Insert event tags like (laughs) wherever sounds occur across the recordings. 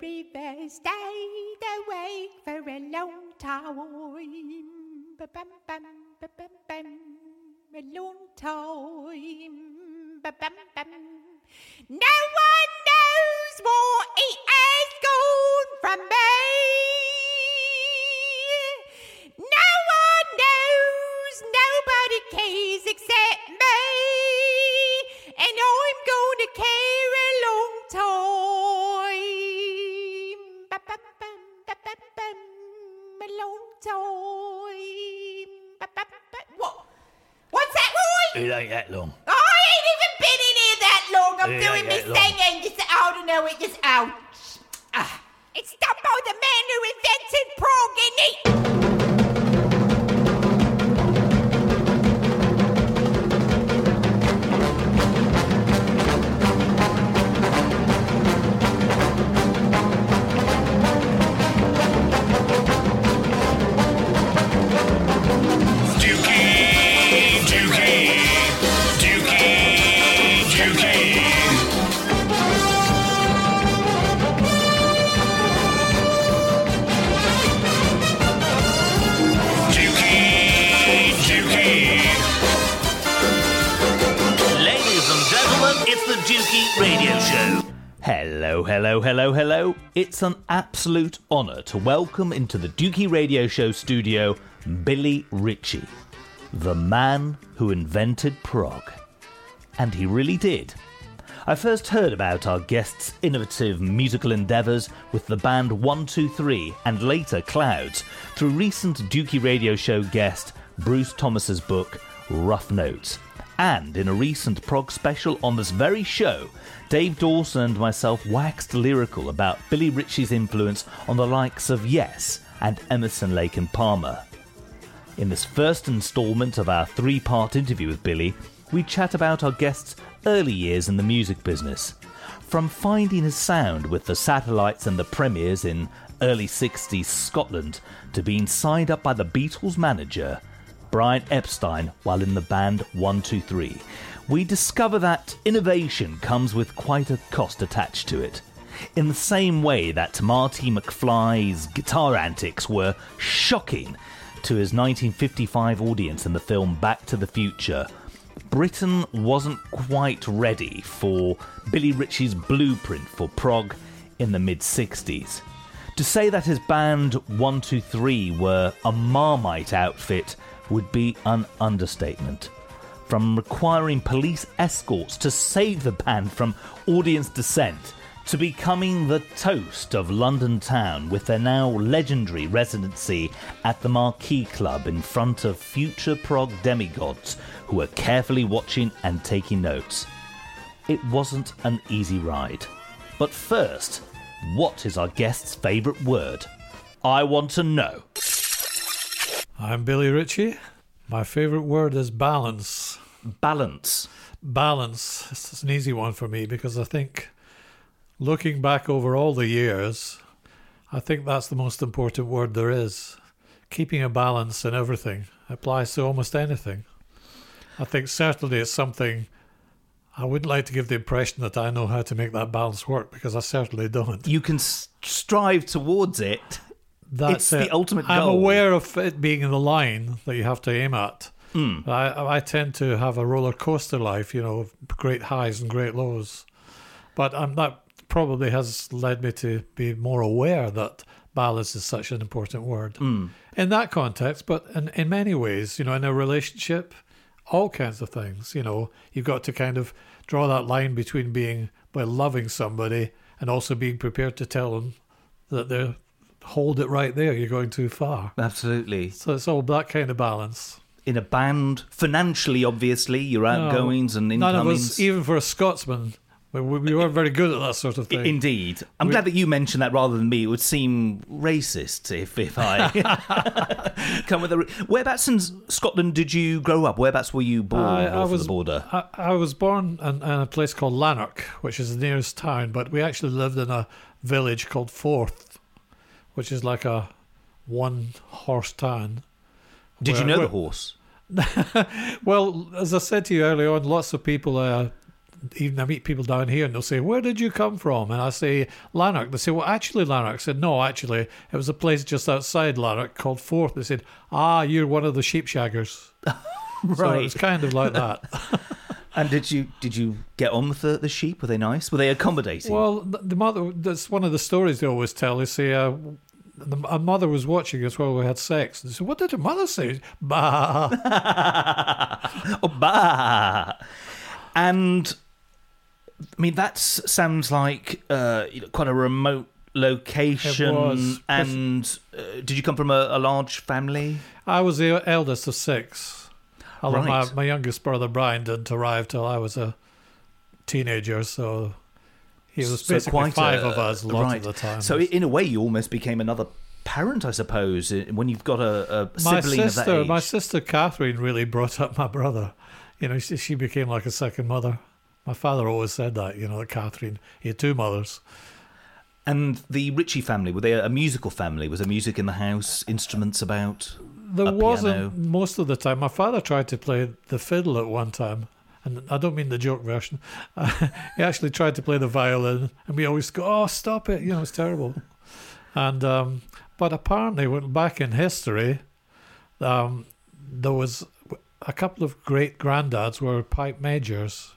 river stayed awake for a long time. Ba-bum, bum, ba-bum, bum, a long time. Ba-bum, bum. No one knows what it has gone from me. No one knows, nobody cares except It ain't that long. I ain't even been in here that long. I'm It doing ain't my that long. singing. Just, I don't know, it just, oh. Ah. It's done by the man who invented Hello, hello, hello, hello. It's an absolute honour to welcome into the Dukey Radio Show studio Billy Ritchie, the man who invented prog. And he really did. I first heard about our guest's innovative musical endeavours with the band 123 and later Clouds through recent Dukey Radio Show guest Bruce Thomas's book Rough Notes. And in a recent prog special on this very show, Dave Dawson and myself waxed lyrical about Billy Ritchie's influence on the likes of Yes and Emerson, Lake and Palmer. In this first instalment of our three part interview with Billy, we chat about our guest's early years in the music business. From finding his sound with the satellites and the premiers in early 60s Scotland to being signed up by the Beatles manager, Brian Epstein, while in the band 123, we discover that innovation comes with quite a cost attached to it. In the same way that Marty McFly's guitar antics were shocking to his 1955 audience in the film Back to the Future, Britain wasn't quite ready for Billy Ritchie's blueprint for prog in the mid 60s. To say that his band 123 were a Marmite outfit would be an understatement. From requiring police escorts to save the band from audience dissent, to becoming the toast of London town with their now legendary residency at the Marquee Club in front of future prog demigods who were carefully watching and taking notes. It wasn't an easy ride. But first, what is our guest's favourite word? I want to know. I'm Billy Ritchie. My favourite word is balance. Balance. Balance. It's an easy one for me because I think looking back over all the years, I think that's the most important word there is. Keeping a balance in everything applies to almost anything. I think certainly it's something I wouldn't like to give the impression that I know how to make that balance work because I certainly don't. You can strive towards it. That's It's the it. ultimate I'm goal. aware of it being the line that you have to aim at. Hmm. I, I tend to have a roller coaster life, you know, great highs and great lows. But um, that probably has led me to be more aware that balance is such an important word Hmm. in that context. But in, in many ways, you know, in a relationship, all kinds of things, you know, you've got to kind of draw that line between being by loving somebody and also being prepared to tell them that they're hold it right there. You're going too far. Absolutely. So it's all that kind of balance. In a band, financially, obviously, your No, outgoings and None of us, even for a Scotsman, we, we we weren't very good at that sort of thing. Indeed. I'm We- glad that you mentioned that rather than me. It would seem racist if, if I (laughs) come with a. Whereabouts in Scotland did you grow up? Whereabouts were you born I, I was the border? I, I was born in, in a place called Lanark, which is the nearest town, but we actually lived in a village called Forth, which is like a one horse town. Did you know where- the horse? (laughs) Well, as I said to you earlier on, lots of people uh, even I meet people down here and they'll say, Where did you come from? And I say, Lanark. They say, Well, actually, Lanark. I said, No, actually, it was a place just outside Lanark called Forth. They said, Ah, you're one of the sheep shaggers. (laughs) So it Right. was kind of like that. (laughs) And did you did you get on with the, the sheep? Were they nice? Were they accommodating? well, the the mother, that's one of the stories they always tell. They say, uh, the, a mother was watching us while we had sex. And said, What did your mother say? (laughs) Bah. (laughs) oh, bah. And I mean, that sounds like uh, quite a remote location. And uh, did you come from a, a large family? I was the eldest of six. Although Right. my, my youngest brother Brian didn't arrive till I was a teenager, so was So quite five a- of us a lot right. of the time. So in a way, you almost became another parent, I suppose, when you've got a, a my sibling of that age. my sister Catherine, really brought up my brother. You know, she, she became like a second mother. My father always said that. You know, that Catherine, he had two mothers. And the Ritchie family, were they a musical family? Was there music in the house, instruments about? There wasn't piano. most of the time. My father tried to play the fiddle at one time, and I don't mean the joke version. (laughs) he actually tried to play the violin, and we always go, "Oh, stop it!" You know, it's terrible. and um, but apparently, back in history, um, there was a couple of great granddads were pipe majors.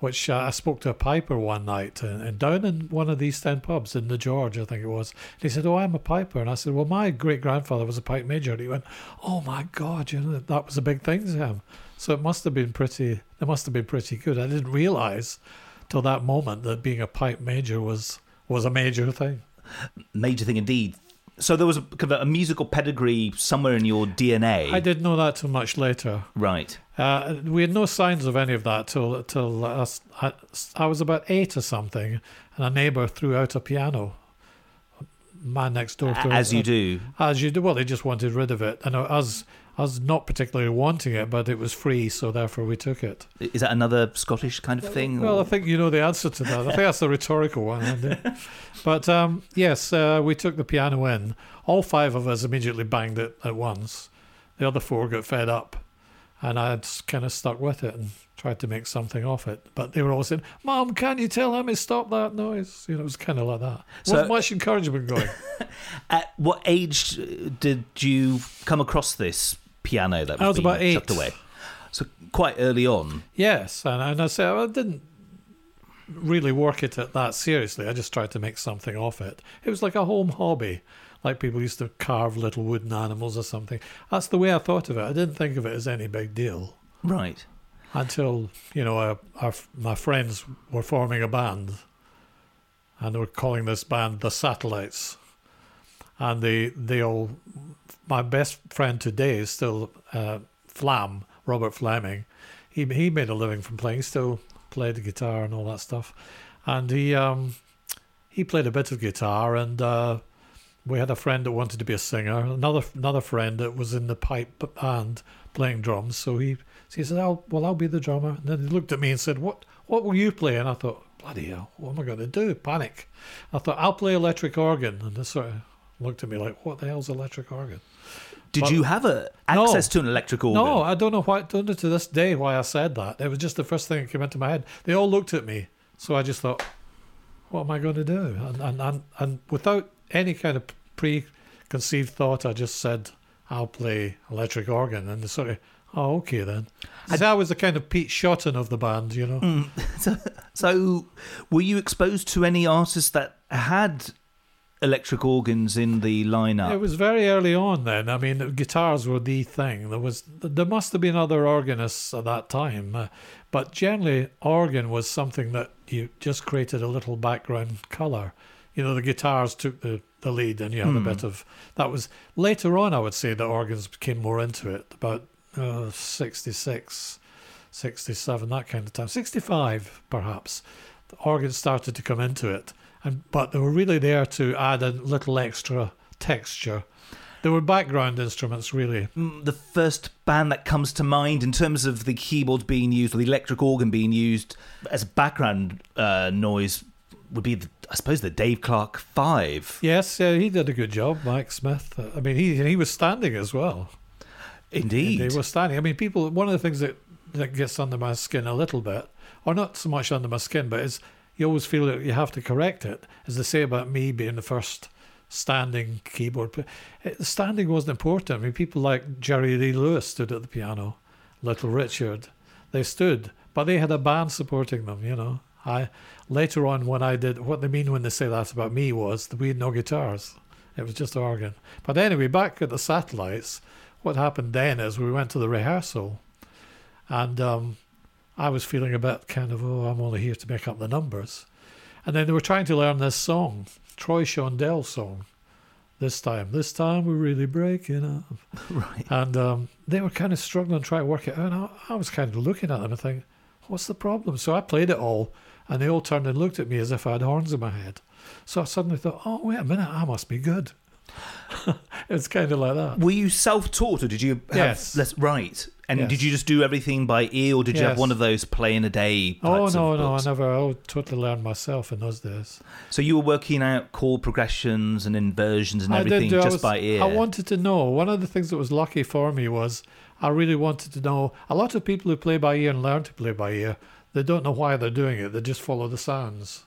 Which uh, I spoke to a piper one night, and, and down in one of the East End pubs in the George, I think it was. And he said, "Oh, I'm a piper," and I said, "Well, my great grandfather was a pipe major." And he went, "Oh my God, you know that was a big thing to him." So it must have been pretty. They must have been pretty good. I didn't realize till that moment that being a pipe major was was a major thing. Major thing indeed. So there was a, kind of a musical pedigree somewhere in your DNA. I didn't know that till much later. Right. Uh, we had no signs of any of that till till I, I, I was about eight or something, and a neighbour threw out a piano. Man next door to As you do. as you do. Well, they just wanted rid of it, and us us not particularly wanting it, but it was free, so therefore we took it. Is that another Scottish kind of thing? Well, I think you know the answer to that. I think that's the rhetorical one. Andy. (laughs) but um, yes, uh, we took the piano in. All five of us immediately banged it at once. The other four got fed up, and I kind of stuck with it and tried to make something off it. But they were all saying, "Mom, can you tell him to stop that noise?" You know, it was kind of like that. So- Wasn't much encouragement going. (laughs) At what age did you come across this piano that was, I was about eight. chucked away? So quite early on. Yes, and, and I say I didn't really work it at that seriously. I just tried to make something off it. It was like a home hobby, like people used to carve little wooden animals or something. That's the way I thought of it. I didn't think of it as any big deal Right. until you know our, our, my friends were forming a band, and they were calling this band the Satellites, and they they all. My best friend today is still uh, Flam Robert Fleming. He he made a living from playing. Still played the guitar and all that stuff, and he um he played a bit of guitar and. Uh, we had a friend that wanted to be a singer. Another another friend that was in the pipe band playing drums. So he so he said, "I'll well, I'll be the drummer." And then he looked at me and said, "What what will you play?" And I thought, "Bloody hell, what am I going to do?" Panic. I thought, "I'll play electric organ." And they sort of looked at me like, "What the hell's electric organ?" Did But- you have a No. access to an electric organ? No, I don't know why. Don't know to this day why I said that. It was just the first thing that came into my head. They all looked at me, so I just thought, "What am I going to do?" And and and, and without any kind of preconceived thought, I just said, "I'll play electric organ." And they sort of, "Oh, okay then." So I was the kind of Pete Shotton of the band, you know. Mm. (laughs) So, so were you exposed to any artists that had electric organs in the lineup? It was very early on then. I mean, guitars were the thing. There was there must have been other organists at that time, uh, but generally organ was something that you just created a little background color. You know, the guitars took the, the lead, and you had a bit of that was later on. I would say the organs came more into it about uh, 66, 67, that kind of time, sixty five perhaps. The organs started to come into it, and but they were really there to add a little extra texture. They were background instruments, really. Mm, the first band that comes to mind in terms of the keyboard being used or the electric organ being used as background uh, noise would be, the, I suppose, the Dave Clark Five. Yes, yeah, he did a good job, Mike Smith. I mean, he he was standing as well. Indeed. They were standing. I mean, people. One of the things that that gets under my skin a little bit, or not so much under my skin, but it's you always feel that you have to correct it, as they say about me being the first standing keyboard. player. Standing wasn't important. I mean, people like Jerry Lee Lewis stood at the piano, Little Richard, they stood, but they had a band supporting them. You know, I later on when I did what they mean when they say that about me was that we had no guitars. It was just organ. But anyway, back at the satellites, what happened then is we went to the rehearsal, and um, I was feeling a bit kind of oh I'm only here to make up the numbers, and then they were trying to learn this song, Troy Shondell song. This time, this time we're really breaking up. (laughs) Right. And um, they were kind of struggling trying to work it out. And I, I was kind of looking at them and thinking, what's the problem? So I played it all, and they all turned and looked at me as if I had horns in my head. So I suddenly thought, oh, wait a minute, I must be good. (laughs) it's kind of like that. Were you self-taught, or did you have Yes. less right? And Yes. did you just do everything by ear, or did you have one of those play in a day? Oh, no, no, I never, I totally learned myself in those days. So you were working out chord progressions and inversions and I everything just was- by ear. I wanted to know. One of the things that was lucky for me was I really wanted to know. A lot of people who play by ear and learn to play by ear, they don't know why they're doing it. They just follow the sounds.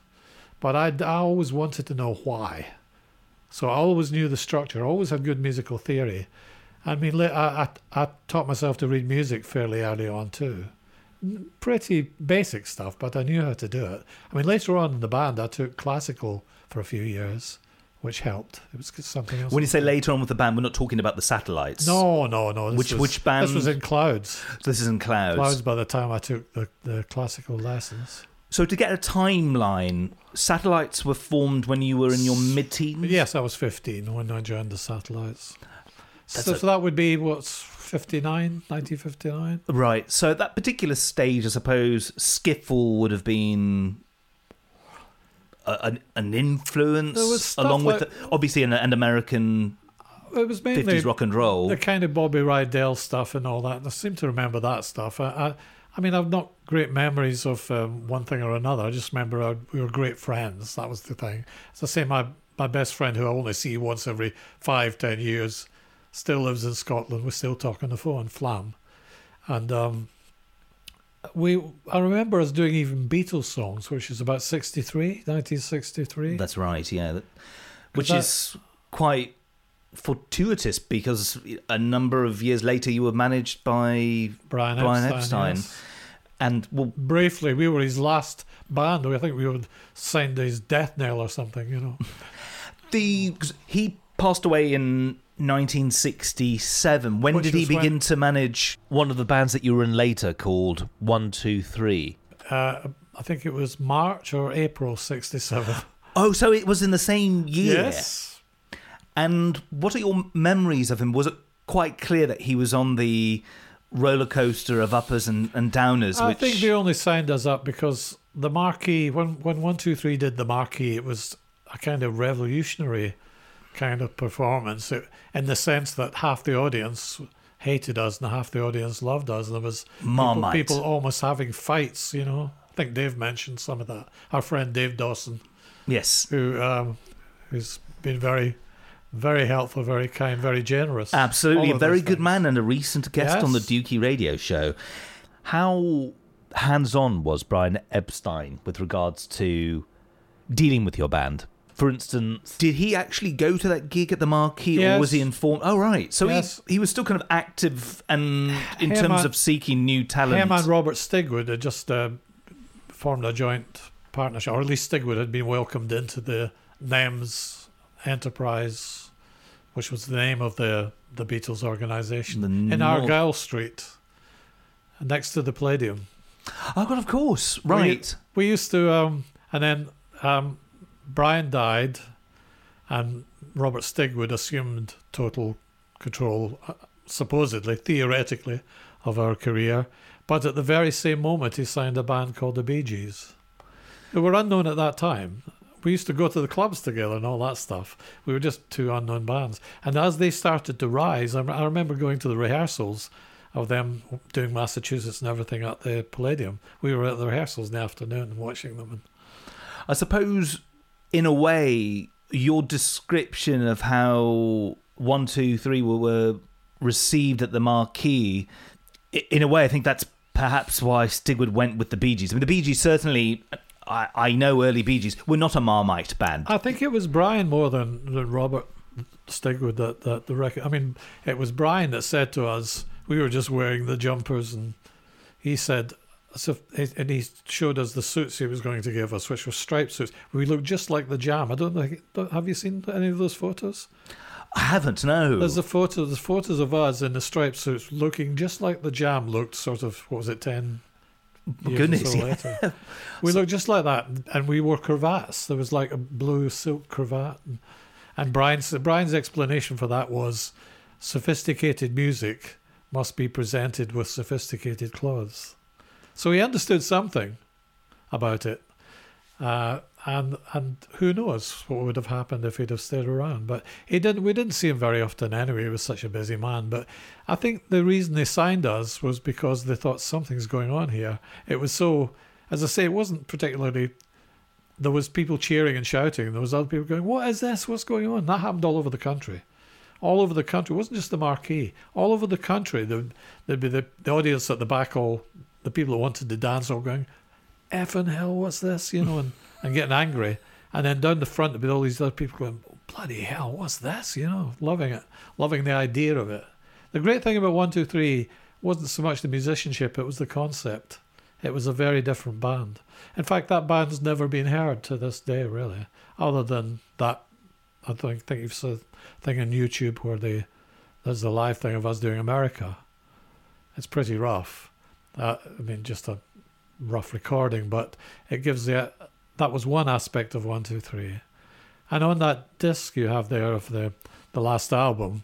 But I, I always wanted to know why. So I always knew the structure. Always had good musical theory. I mean, I, I, I taught myself to read music fairly early on too. Pretty basic stuff, but I knew how to do it. I mean, later on in the band, I took classical for a few years, which helped. It was something else. when you say later on with the band, we're not talking about the satellites. No, no, no. Which- was, which band? This was in Clouds. this is in clouds. Clouds by the time I took the, the classical lessons. So to get a timeline, satellites were formed when you were in your mid-teens. Yes, I was 15 when I joined the satellites. So, a- so that would be, what's 59, 1959? Right. So at that particular stage, I suppose skiffle would have been a, an, an influence, There was stuff along with the, obviously an, an American It was mainly fifties rock and roll. the kind of Bobby Rydell stuff and all that. And I seem to remember that stuff. I, I, I mean, I've not great memories of um, one thing or another. I just remember I, we were great friends. That was the thing. As I say, my my best friend, who I only see once every five, ten years, still lives in Scotland. We still talk on the phone, Flam, and um, we. I remember us doing even Beatles songs, which is about 63, 1963. That's right. Yeah. Which that- is quite fortuitous because a number of years later you were managed by Brian, Brian Epstein. Epstein. yes. and well briefly we were his last band i think we would signed his death knell or something you know (laughs) the he passed away in 1967 when Which did he was when- begin to manage one of the bands that you were in later called 123 uh, i think it was march or april 67 oh so it was in the same year yes and what are your memories of him? Was it quite clear that he was on the roller coaster of uppers and, and downers i which think they only signed us up because the marquee when when 123 did the marquee it was a kind of revolutionary kind of performance it, in the sense that half the audience hated us and half the audience loved us. There was people, people almost having fights you know. I think dave mentioned some of that. Our friend dave dawson yes. who um, who's been very, very helpful, very kind, very generous. Absolutely, a very good things. man and a recent guest on the Yes. Dukey radio show. How hands on was Brian Epstein with regards to dealing with your band? For instance, did he actually go to that gig at the Marquee, or was he informed? Oh, right. So Yes. he he was still kind of active and in Him terms and- of seeking new talent. Him and Robert Stigwood had just uh, formed a joint partnership, or at least Stigwood had been welcomed into the NEMS Enterprise, which was the name of the, the Beatles organisation, The in North- Argyll Street, next to the Palladium. oh, God, of course. Right. We, used to, um, and then um, Brian died, and Robert Stigwood assumed total control, uh, supposedly, theoretically, of our career. But at the very same moment, he signed a band called the Bee Gees, who were unknown at that time. We used to go to the clubs together and all that stuff. We were just two unknown bands. And as they started to rise, I, I remember going to the rehearsals of them doing Massachusetts and everything at the Palladium. We were at the rehearsals in the afternoon and watching them. And I suppose, in a way, your description of how one, two, three were, received at the Marquee, in a way, I think that's perhaps why Stigwood went with the Bee Gees. I mean, the Bee Gees certainly, I, I know early Bee Gees were not a Marmite band. I think it was Brian more than, than Robert Stigwood that, that the record. I mean, it was Brian that said to us, we were just wearing the jumpers, and he said, so, and he showed us the suits he was going to give us, which were striped suits. We looked just like the Jam. I don't know. Have you seen any of those photos? I haven't. No. There's a photo. There's photos of us in the striped suits, looking just like the Jam looked. Sort of. What was it? Ten. Goodness, (laughs) so yeah. we looked just like that, and we wore cravats. There was like a blue silk cravat, and, and Brian's Brian's explanation for that was sophisticated music must be presented with sophisticated clothes. So he understood something about it. Uh, and and who knows what would have happened if he'd have stayed around. But he didn't. We didn't see him very often anyway. He was such a busy man. But I think the reason they signed us was because they thought something's going on here. It was so, as I say, it wasn't particularly. There was people cheering and shouting. There was other people going, "What is this? What's going on?" That happened all over the country. All over the country. It wasn't just the marquee. All over the country, there'd, there'd be the, the audience at the back, all the people that wanted to dance, all going, "Effing hell, what's this?" You know, and and getting angry. And then down the front, there'd be all these other people going, bloody hell, what's this? You know, loving it, loving the idea of it. The great thing about 123 wasn't so much the musicianship, it was the concept. It was a very different band. In fact, that band's never been heard to this day, really, other than that. I think, think a thing on YouTube where they, there's a live thing of us doing America. It's pretty rough. Uh, I mean, just a rough recording, but it gives the that was one aspect of one two three and on that disc you have there of the the last album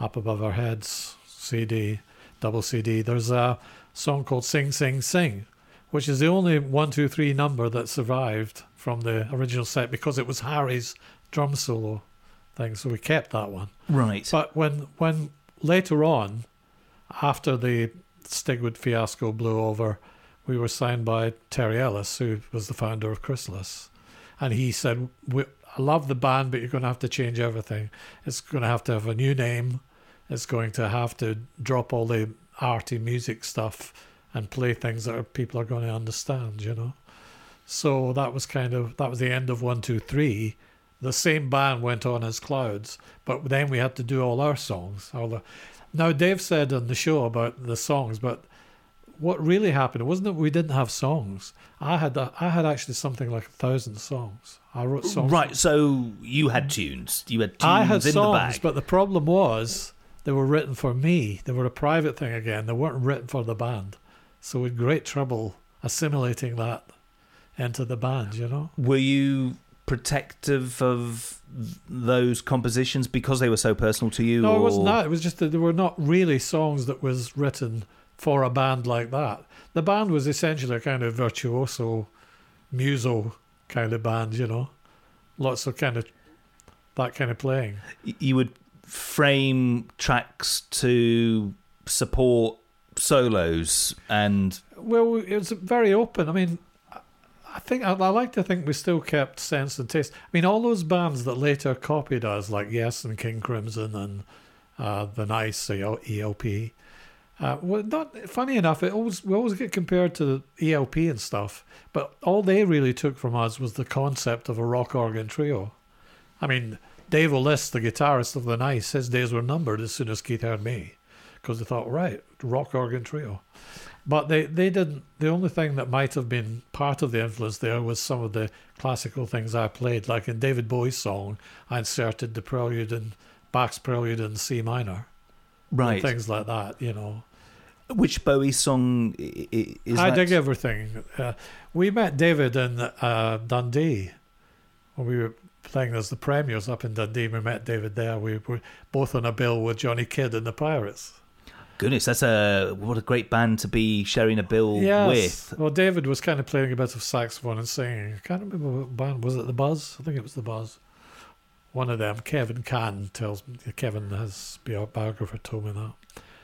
up above our heads cd double cd there's a song called sing sing sing which is the only one two three number that survived from the original set because it was harry's drum solo thing so we kept that one Right. but when when later on, after the Stigwood fiasco blew over, we were signed by Terry Ellis, who was the founder of Chrysalis, and he said, "I love the band, but you're going to have to change everything. It's going to have to have a new name. It's going to have to drop all the arty music stuff and play things that people are going to understand." You know. So that was kind of that was the end of one two three. The same band went on as Clouds, but then we had to do all our songs. All the, now Dave said on the show about the songs, but what really happened wasn't that we didn't have songs. I had I had actually something like a thousand songs. I wrote songs. Right. So you had tunes. You had tunes I had in songs, the bag. but the problem was they were written for me. They were a private thing again. They weren't written for the band. So we had great trouble assimilating that into the band. You know. Were you protective of those compositions because they were so personal to you? No, it wasn't that. It was just that they were not really songs that was written for a band like that. The band was essentially a kind of virtuoso, muso kind of band, you know. Lots of kind of that kind of playing. You would frame tracks to support solos and Well, it was very open. I mean, I- I think I, I like to think we still kept sense and taste. I mean, all those bands that later copied us, like Yes and King Crimson and uh, the Nice ELP. Uh, well, not funny enough. It always we always get compared to ELP and stuff, but all they really took from us was the concept of a rock organ trio. I mean, Dave O'List, the guitarist of the Nice, his days were numbered as soon as Keith heard me, because they thought, right, rock organ trio. But they, they didn't. The only thing that might have been part of the influence there was some of the classical things I played. Like in David Bowie's song, I inserted the prelude and Bach's prelude in C minor, right. things like that. You know, Which Bowie song is I that? dig everything. Uh, we met David in uh, Dundee when we were playing as the premiers up in Dundee. We met David there. We were both on a bill with Johnny Kidd and the Pirates. Goodness, that's a what a great band to be sharing a bill with. Well, David was kind of playing a bit of saxophone and singing. I can't remember what band was it. The Buzz? I think it was the Buzz. One of them. Kevin Cann tells me. Kevin has biographer told me that.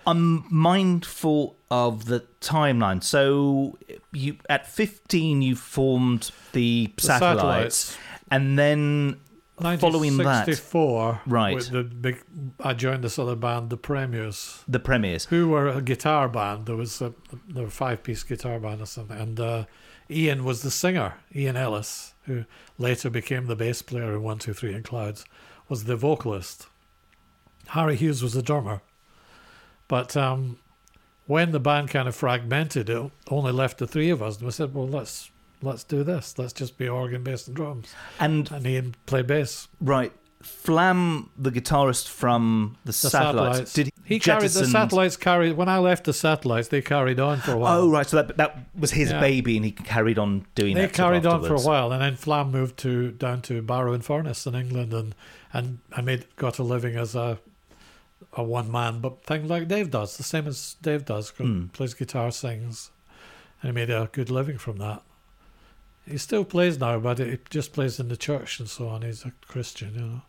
I'm mindful of the timeline. So you at 15 you formed the, The satellites, and then following that, 1964, Right. the big, I joined this other band, the Premiers, the Premiers, who were a guitar band. There was a, there were a five piece guitar band or something, and uh, Ian was the singer. Ian Ellis, who later became the bass player in One Two Three and Clouds, was the vocalist. Harry Hughes was the drummer, but um, when the band kind of fragmented, it only left the three of us, and we said, "Well, let's let's do this. Let's just be organ, bass, and drums." And And Ian played bass. right, Flam, the guitarist from the, The Satellites, did he carried the satellites? Carried when I left the satellites, they carried on for a while. Oh right, so that that was his Yeah. baby, and he carried on doing they carried on for a while, and then Flam moved to down to Barrow-in-Furness in England, and and I made got a living as a a one man, but thing like Dave does, the same as Dave does, Mm. plays guitar, sings, and he made a good living from that. He still plays now, but he just plays in the church and so on. He's a Christian, you know.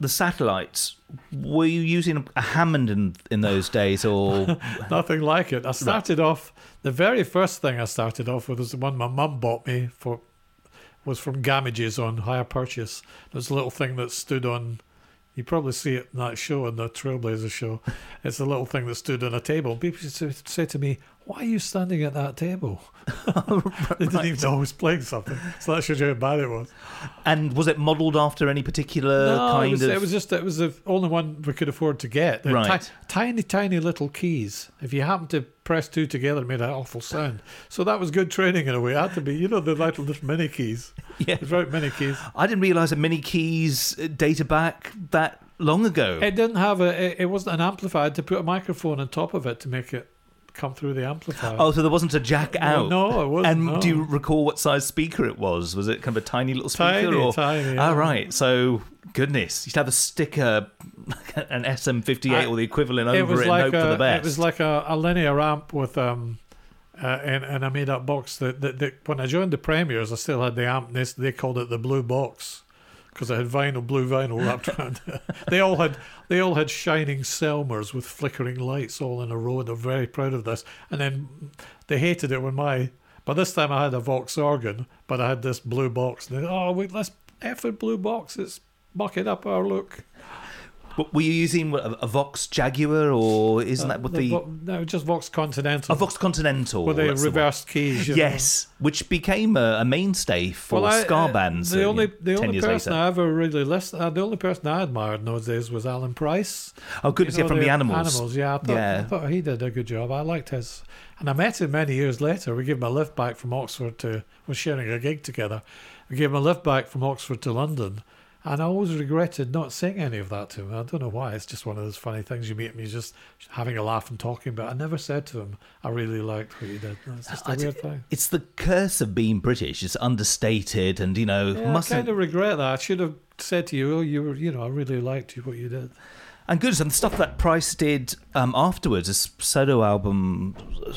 The Satellites. Were you using a Hammond in in those days, or (laughs) Nothing like it. I started off the very first thing I started off with was the one my mum bought me for was from Gamages on hire purchase. There's a little thing that stood on you probably see it in that show in the Trailblazer show. It's a little thing that stood on a table. People used to say to me, Why are you standing at that table? (laughs) (laughs) they didn't even know I was playing something. So that shows you how bad it was. and was it modelled after any particular No, kind it was, of? it was just it was the only one we could afford to get. They're Right. ti- tiny, tiny little keys. If you happen to press two together, it made an awful sound. So that was good training in a way. It had to be, you know, the little, little mini keys. (laughs) Yeah. It's right, mini keys. I didn't realise that mini keys uh, data back that long ago. It didn't have a. It, it wasn't an amplifier. To put a microphone on top of it to make it come through the amplifier. oh, so there wasn't a jack out. no, it wasn't. And no. do you recall what size speaker it was? Was it kind of a tiny little speaker? Tiny, or? tiny, Ah, yeah. right. So, goodness, you'd have a sticker, (laughs) an SM58 I- or the equivalent over it it, was and like hope a, for the best. It was like a, a linear amp with um, uh, and, and I made that box that, that, that when I joined the premiers, I still had the amp. They, they called it the blue box because I had vinyl, blue vinyl wrapped (laughs) around. they all had they all had shining Selmers with flickering lights all in a row. and They're very proud of this. And then they hated it when my. By this time, I had a Vox organ, but I had this blue box. And they, oh wait, let's it blue box. It's bucking up our look. But were you using what, a, a Vox Jaguar, or isn't that what the, Vo- no, just Vox Continental. a Vox Continental? with the that's the reversed keys. you know. Yes, which became a, a mainstay for Well, ska uh, bands. The uh, only the only years person later. I ever really listened, uh, the only person I admired in those days was Alan Price. oh, goodness, You know, from the, animals. Animals, yeah. I thought, Yeah. I thought he did a good job. I liked his, and I met him many years later. We gave him a lift back from Oxford to. We're sharing a gig together. We gave him a lift back from Oxford to London. And I always regretted not saying any of that to him. I don't know why. It's just one of those funny things. You meet him, he's just having a laugh and talking. But I never said to him, "I really liked what you did." It's just a I d- weird thing. It's the curse of being British. It's understated, and you know, Yeah, I mustn't. kind of regret that. I should have said to you, "Oh, you were, you know, I really liked what you did." And good, and the stuff that Price did um, afterwards, his solo album,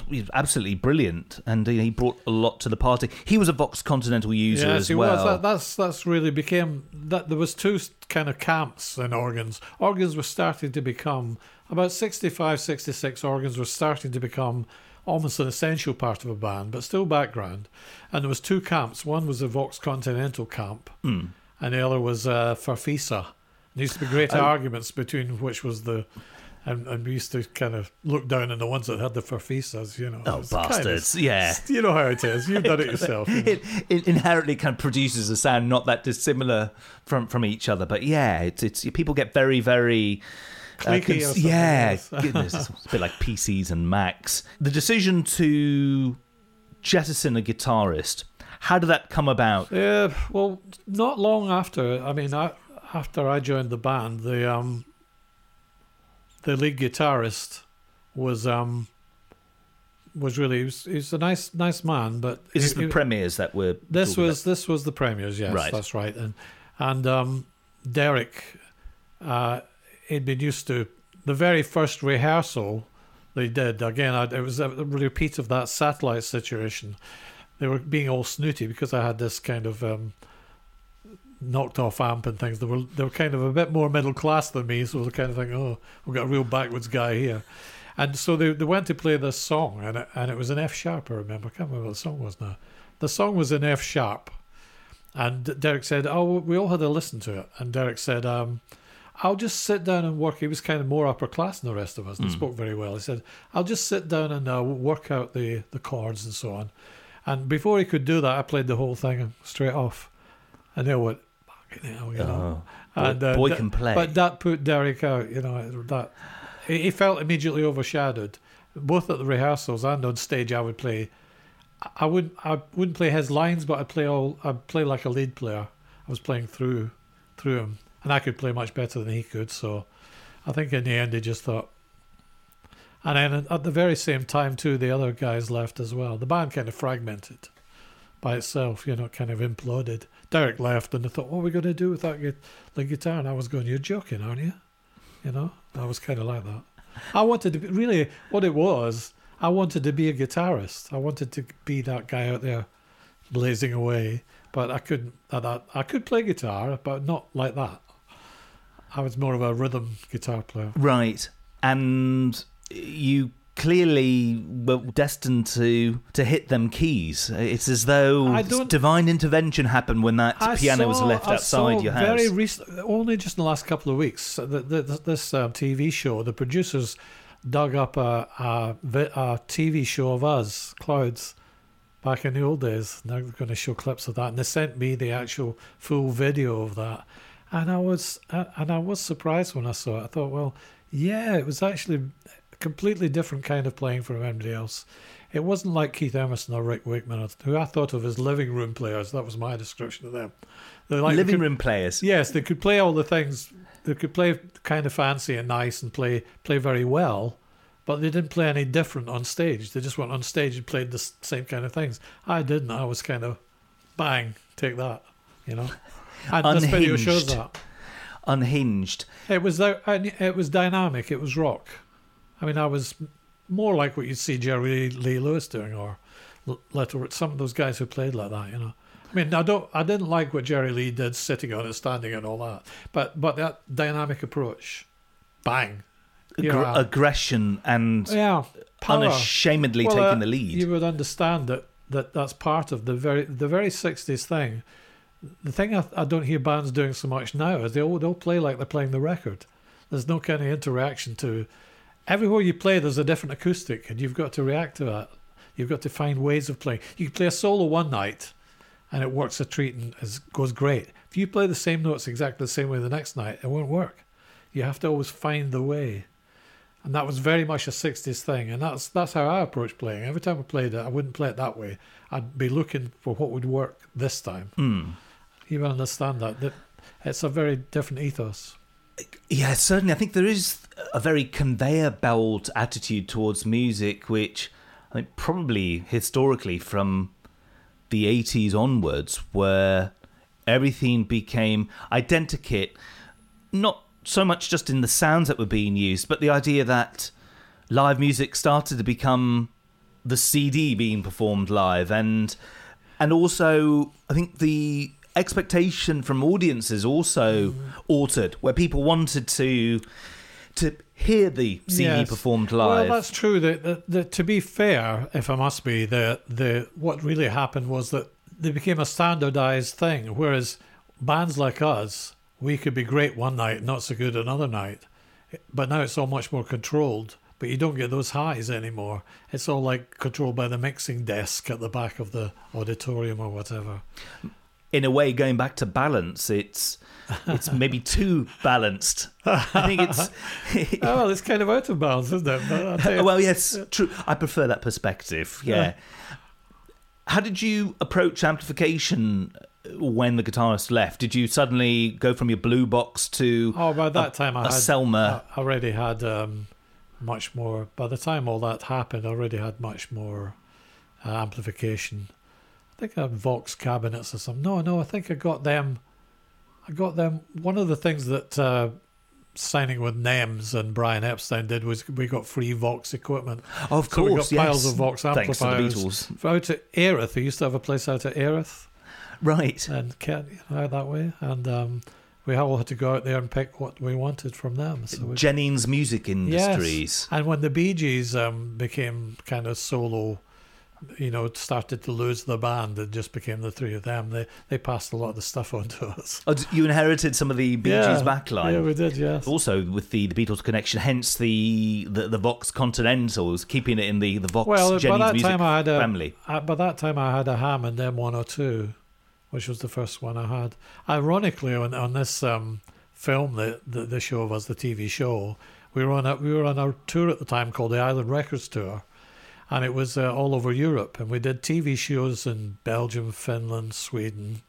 was absolutely brilliant, and he brought a lot to the party. He was a Vox Continental user as he well. was. That, that's that's really became that. There was two kind of camps in organs. Organs were starting to become about 65, 66 Organs were starting to become almost an essential part of a band, but still background. And there was two camps. One was the Vox Continental camp, Hmm. and the other was uh, Farfisa. There used to be great Oh. arguments between which was the. And, and we used to kind of look down on the ones that had the farfisas, you know. Oh, It's kind of- bastards! yeah, you know how it is. You've done it (laughs) yourself. you know. it, it inherently kind of produces a sound not that dissimilar from from each other. But yeah, it's it's people get very very. uh, cons- yeah, yes. (laughs) goodness, it's a bit like PCs and Macs. The decision to jettison a guitarist, how did that come about? Yeah, well, not long after. I mean, I, after I joined the band, the um, the lead guitarist was um, was really he was, he was a nice nice man, but Is this he- the he- premiers that were? this was this was the premiers. Yes, Right. that's right. And and um, Derek, uh, he'd been used to the very first rehearsal they did. Again, I, it was a repeat of that satellite situation. They were being all snooty because I had this kind of um, knocked off amp and things. They were they were kind of a bit more middle class than me, so they kind of think, oh, we've got a real backwards guy here. And so they they went to play this song, and it, and it was an F sharp. I remember. I can't remember what the song was now. The song was in F sharp, And Derek said, "Oh, we all had to listen to it." And Derek said, um, "I'll just sit down and work." He was kind of more upper class than the rest of us. He spoke very well. He said, "I'll just sit down and uh, work out the the chords and so on." And before he could do that, I played the whole thing straight off, and they went, "Fucking hell," you know. Boy- and uh, boy that- can play. But that put Derek out. You know that he felt immediately overshadowed, both at the rehearsals and on stage. I would play. I- I wouldn't. I wouldn't play his lines, but I'd play all. I'd play like a lead player. I was playing through, through him, and I could play much better than he could. So, I think in the end he just thought. And then at the very same time too, the other guys left as well. The band kind of fragmented by itself, you know, kind of imploded. Derek left, and I thought, what are we going to do with that the guitar? And I was going, you're joking, aren't you? You know, I was kind of like that. I wanted to be, really, what it was, I wanted to be a guitarist. I wanted to be that guy out there blazing away, but I couldn't. I could play guitar, but not like that. I was more of a rhythm guitar player. Right. And you clearly were destined to to hit them keys. It's as though divine intervention happened when that I piano was saw- left I outside saw your house. Very recent, only just in the last couple of weeks, the, the, this um, TV show, the producers dug up a, a, a TV show of us, Clouds, back in the old days. They're going to show clips of that, and they sent me the actual full video of that. And I was, uh, and I was surprised when I saw it. I thought, well, yeah, it was actually completely different kind of playing from anybody else. It wasn't like Keith Emerson or Rick Wakeman, who I thought of as living room players. That was my description of them. They're like Living could- room players. Yes, they could play all the things. They could play kind of fancy and nice and play play very well, but they didn't play any different on stage. They just went on stage and played the same kind of things. I didn't. I was kind of bang, take that, you know. (laughs) And this video shows Unhinged. that. Unhinged. It was uh, It was dynamic. It was rock. I mean, I was more like what you'd see Jerry Lee Lewis doing, or Little some of those guys who played like that. You know, I mean, I don't. I didn't like what Jerry Lee did, sitting on it, standing, and all that. But but that dynamic approach, bang, Aggr- aggression and yeah, power. unashamedly Well, taking uh, the lead. You would understand that, that that's part of the very the very sixties thing. The thing I, I don't hear bands doing so much now is they'll they'll play like they're playing the record. There's no kind of interaction to. Everywhere you play, there's a different acoustic, and you've got to react to that. You've got to find ways of playing. You can play a solo one night, and it works a treat and is, goes great. If you play the same notes exactly the same way the next night, it won't work. You have to always find the way and that was very much a '60s thing, and that's that's how I approach playing. Every time I played it, I wouldn't play it that way. I'd be looking for what would work this time. Hmm. You will understand that that it's a very different ethos. Yeah, certainly. I think there is a very conveyor belt attitude towards music, which I think probably historically from the 80s onwards, where everything became identikit, not so much just in the sounds that were being used, but the idea that live music started to become the CD being performed live, and and also I think the expectation from audiences also mm. altered, where people wanted to to hear the CD Yes. performed live. Well, that's true. That, that, that to be fair, if I must be, the the what really happened was that they became a standardized thing. Whereas bands like us, we could be great one night, not so good another night. But now it's all much more controlled. But you don't get those highs anymore. It's all like controlled by the mixing desk at the back of the auditorium or whatever. In a way, going back to balance, it's it's maybe too balanced. I think it's (laughs) oh, well, it's kind of out of balance, isn't it? But I'll tell you- well, yes, true. I prefer that perspective. Yeah. Yeah. How did you approach amplification when the guitarist left? Did you suddenly go from your blue box to Oh, by that a, time I a had Selmer? I already had um, much more. By the time all that happened, I already had much more uh, amplification. I think I had Vox cabinets or something. No, no, I think I got them. I got them. One of the things that uh, signing with NEMS and Brian Epstein did was we got free Vox equipment. Oh, of So we got piles yes. of Vox Thanks to the amplifiers. Beatles. Out at Erith, they used to have a place out at Erith Right. and Kent, you know, out that way, and um, we all had to go out there and pick what we wanted from them. So we, Jennings Music Industries. Yes. And when the Bee Gees um, became kind of solo you know, started to lose the band and just became the three of them, they they passed a lot of the stuff on to us. Oh, you inherited some of the Bee Gees backline. Yeah, we did. Yes. Also, with the, the Beatles connection, hence the, the, the Vox Continentals, keeping it in the, the Vox Well, by that music time I had a family. uh, by that time I had a Ham Hammond M102, which was the first one I had. Ironically, on on this um, film that the, the show was the TV show, we were on a we were on a tour at the time called the Island Records Tour, and it was uh, all over Europe, and we did TV shows in Belgium, Finland, Sweden,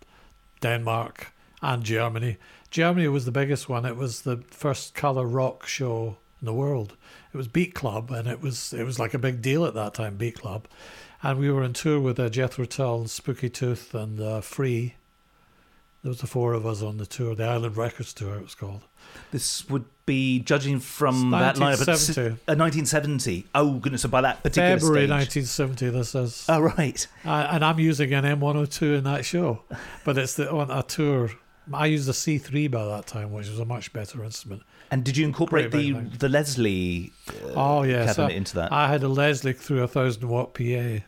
Denmark, and Germany. Germany was the biggest one. It was the first color rock show in the world. It was Beat Club, and it was it was like a big deal at that time. Beat Club, and we were on tour with uh, Jethro Tull, Spooky Tooth, and uh, Free. There was the four of us on the tour, the Island Records tour. It was called. This would be judging from that lineup. but s- 1970. Uh, 1970. Oh, goodness. So by that particular February stage. 1970. This is, Oh, right. uh, and I'm using an M102 in that show, but it's the on a tour. I used a C3 by that time, which was a much better instrument. And did you incorporate Great, the, the Leslie uh, Oh yes, cabinet I- into that? I had a Leslie through a thousand watt PA,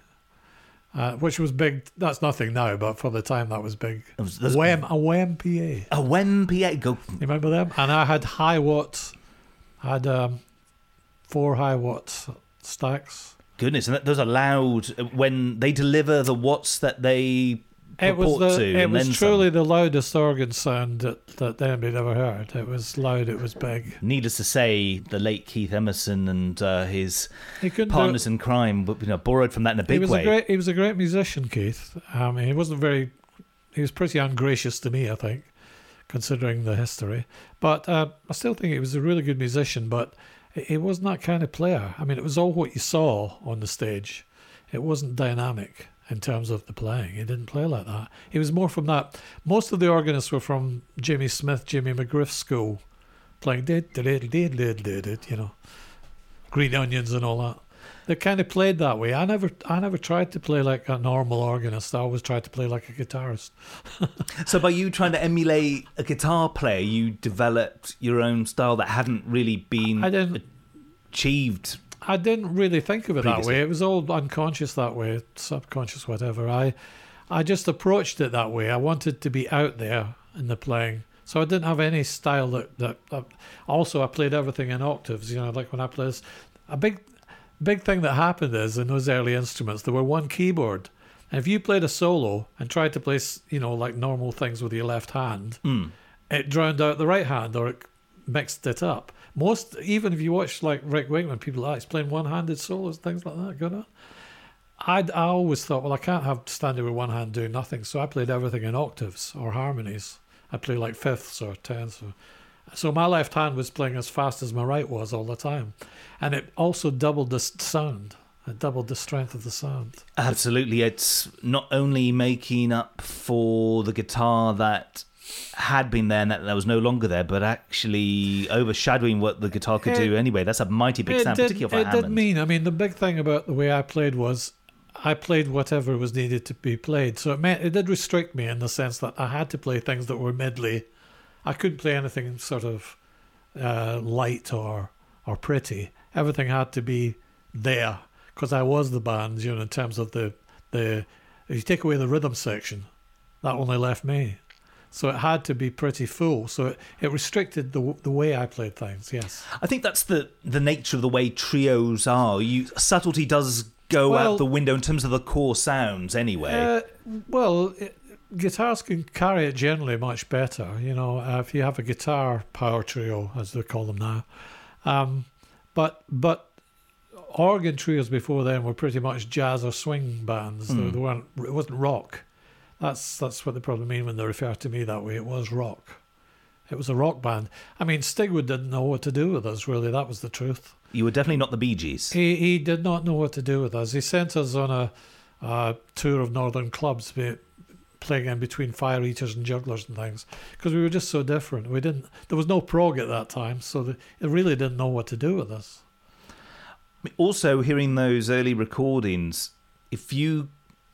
uh, which was big. That's nothing now, but for the time that was big. It was- Wem, a Wem PA. You a Wem PA. Go. remember them? And I had Hiwatts. I had um, four Hiwatt stacks. Goodness. And that, those are loud uh, when they deliver the watts that they It was the, to. it was truly some. the loudest organ sound that that anybody ever heard. It was loud. It was big. Needless to say, the late Keith Emerson and uh, his He partners in crime you know, borrowed from that in a he big was way. a great. He was a great musician, Keith. Um, he wasn't very. He was pretty ungracious to me, I think, considering the history. But uh, I still think he was a really good musician. But he- he wasn't that kind of player. I mean, it was all what you saw on the stage. It wasn't dynamic in terms of the playing. He didn't play like that. He was more from that. Most of the organists were from Jimmy Smith, Jimmy McGriff school, playing did did did did did did you know, green onions and all that. They kind of played that way. I never, I never tried to play like a normal organist. I always tried to play like a guitarist. (laughs) So by you trying to emulate a guitar player, you developed your own style that hadn't really been I didn't, achieved. I didn't really think of it that way. It was all unconscious that way, subconscious, whatever. I, I just approached it that way. I wanted to be out there in the playing, so I didn't have any style that that. that also, I played everything in octaves. You know, like when I play this, a big, big thing that happened is in those early instruments there were one keyboard. And if you played a solo and tried to play, you know, like normal things with your left hand, Mm. it drowned out the right hand or it mixed it up. Most, even if you watch like Rick Wakeman, people ah, like playing one-handed solos, things like that going on. I'd, I always thought, well, I can't have standing with one hand doing nothing, so I played everything in octaves or harmonies. I play like fifths or tenths. Or, so my left hand was playing as fast as my right was all the time, and it also doubled the sound. It doubled the strength of the sound. Absolutely, it's not only making up for the guitar that had been there and that, that was no longer there, but actually overshadowing what the guitar could do anyway. That's a mighty big sound, did, particularly for it did mean. I mean, the big thing about the way I played was I played whatever was needed to be played. So it meant it did restrict me in the sense that I had to play things that were medley. I couldn't play anything sort of uh, light or or pretty. Everything had to be there because I was the band. You know, in terms of the the if you take away the rhythm section, that only left me. So it had to be pretty full. So it, it restricted the the way I played things. Yes. I think that's the the nature of the way trios are. You subtlety does go Well- out the window in terms of the core sounds anyway. Uh, well, it, guitars can carry it generally much better. You know, uh, if you have a guitar power trio, as they call them now, um, but but organ trios before then were pretty much jazz or swing bands. They, Hmm. they weren't. It wasn't rock. That's that's what they probably mean when they refer to me that way. It was rock. It was a rock band. I mean, Stigwood didn't know what to do with us. Really, that was the truth. you were definitely not the Bee Gees. He he did not know what to do with us. He sent us on a, a tour of northern clubs, playing in between fire eaters and jugglers and things, because we were just so different. We didn't. There was no prog at that time, so the, it really didn't know what to do with us. Also, hearing those early recordings, if you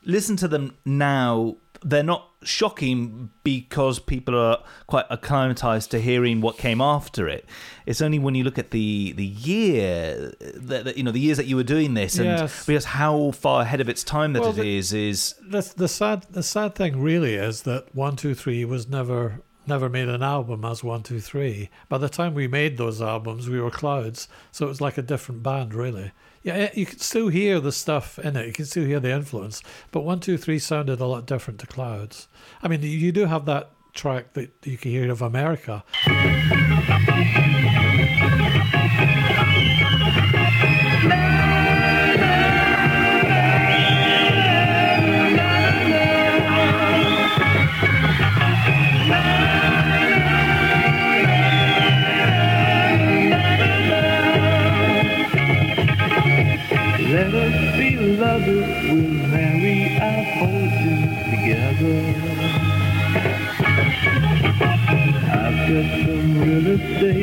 listen to them now they're not shocking because people are quite acclimatized to hearing what came after it. It's only when you look at the the year that, that you know the years that you were doing this and yes. how far ahead of its time that well, it the, is. Is the, the sad the sad thing really is that one two three was never never made an album as one two three. By the time we made those albums, we were clouds, so it was like a different band really. Yeah, eh, you can still hear the stuff in it. You can still hear the influence. But one, two, three sounded a lot different to Clouds. I mean, you do have that track that you can hear of America.